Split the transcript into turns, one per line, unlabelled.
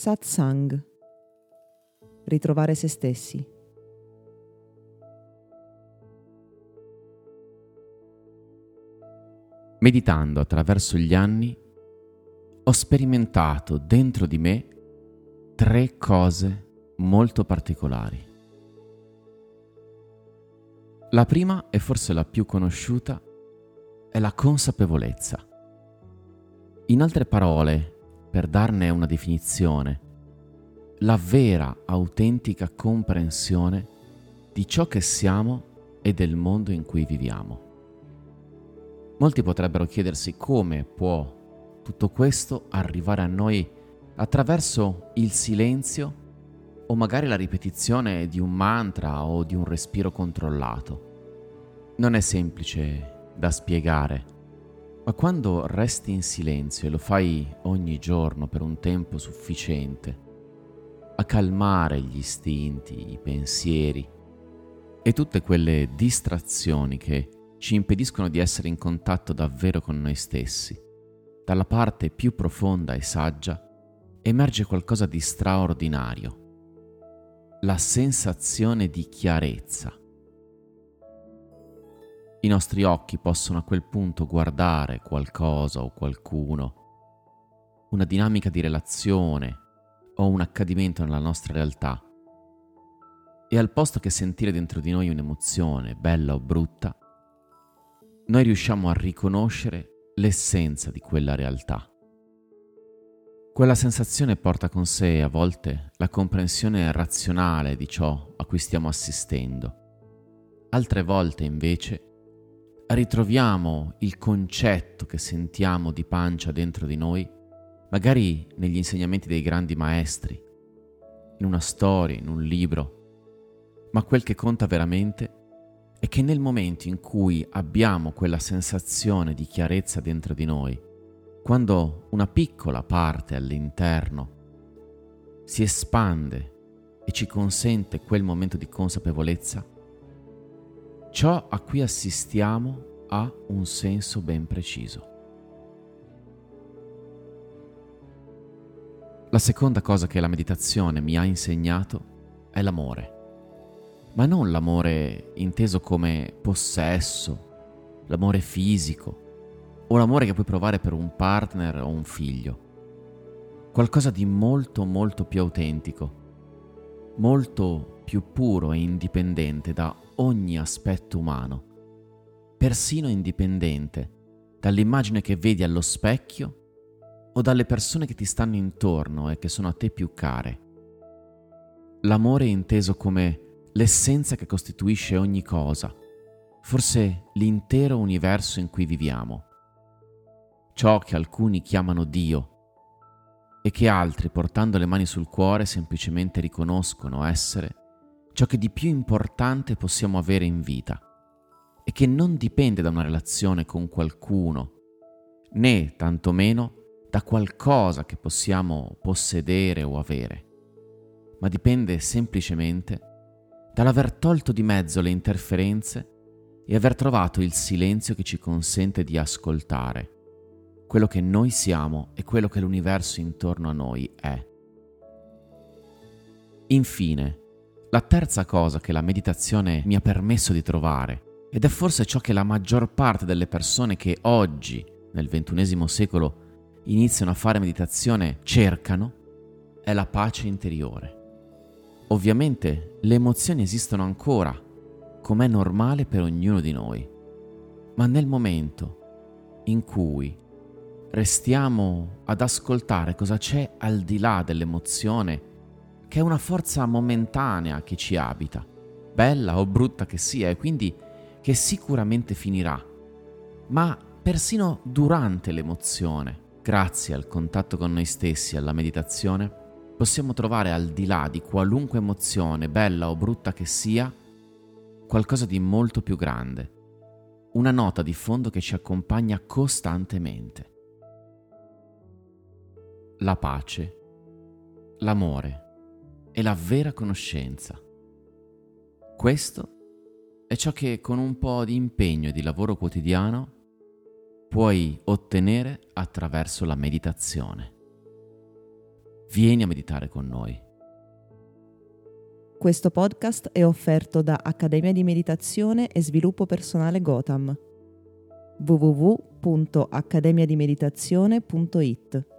Satsang. Ritrovare se stessi.
Meditando attraverso gli anni, ho sperimentato dentro di me tre cose molto particolari. La prima, e forse la più conosciuta, è la consapevolezza. In altre parole, per darne una definizione, la vera, autentica comprensione di ciò che siamo e del mondo in cui viviamo. Molti potrebbero chiedersi come può tutto questo arrivare a noi attraverso il silenzio o magari la ripetizione di un mantra o di un respiro controllato. Non è semplice da spiegare ma quando resti in silenzio e lo fai ogni giorno per un tempo sufficiente a calmare gli istinti, i pensieri e tutte quelle distrazioni che ci impediscono di essere in contatto davvero con noi stessi, dalla parte più profonda e saggia emerge qualcosa di straordinario, la sensazione di chiarezza i nostri occhi possono a quel punto guardare qualcosa o qualcuno, una dinamica di relazione o un accadimento nella nostra realtà. E al posto che sentire dentro di noi un'emozione, bella o brutta, noi riusciamo a riconoscere l'essenza di quella realtà. Quella sensazione porta con sé a volte la comprensione razionale di ciò a cui stiamo assistendo. Altre volte invece ritroviamo il concetto che sentiamo di pancia dentro di noi, magari negli insegnamenti dei grandi maestri, in una storia, in un libro, ma quel che conta veramente è che nel momento in cui abbiamo quella sensazione di chiarezza dentro di noi, quando una piccola parte all'interno si espande e ci consente quel momento di consapevolezza, Ciò a cui assistiamo ha un senso ben preciso. La seconda cosa che la meditazione mi ha insegnato è l'amore, ma non l'amore inteso come possesso, l'amore fisico o l'amore che puoi provare per un partner o un figlio. Qualcosa di molto molto più autentico, molto più puro e indipendente da ogni aspetto umano, persino indipendente dall'immagine che vedi allo specchio o dalle persone che ti stanno intorno e che sono a te più care. L'amore è inteso come l'essenza che costituisce ogni cosa, forse l'intero universo in cui viviamo. Ciò che alcuni chiamano Dio e che altri, portando le mani sul cuore, semplicemente riconoscono essere ciò che di più importante possiamo avere in vita e che non dipende da una relazione con qualcuno, né tantomeno da qualcosa che possiamo possedere o avere, ma dipende semplicemente dall'aver tolto di mezzo le interferenze e aver trovato il silenzio che ci consente di ascoltare quello che noi siamo e quello che l'universo intorno a noi è. Infine, la terza cosa che la meditazione mi ha permesso di trovare, ed è forse ciò che la maggior parte delle persone che oggi, nel XXI secolo, iniziano a fare meditazione cercano, è la pace interiore. Ovviamente le emozioni esistono ancora, come è normale per ognuno di noi, ma nel momento in cui restiamo ad ascoltare cosa c'è al di là dell'emozione che è una forza momentanea che ci abita, bella o brutta che sia, e quindi che sicuramente finirà. Ma persino durante l'emozione, grazie al contatto con noi stessi e alla meditazione, possiamo trovare al di là di qualunque emozione, bella o brutta che sia, qualcosa di molto più grande, una nota di fondo che ci accompagna costantemente. La pace, l'amore è la vera conoscenza. Questo è ciò che con un po' di impegno e di lavoro quotidiano puoi ottenere attraverso la meditazione. Vieni a meditare con noi.
Questo podcast è offerto da Accademia di Meditazione e Sviluppo Personale Gotham www.accademiadimeditazione.it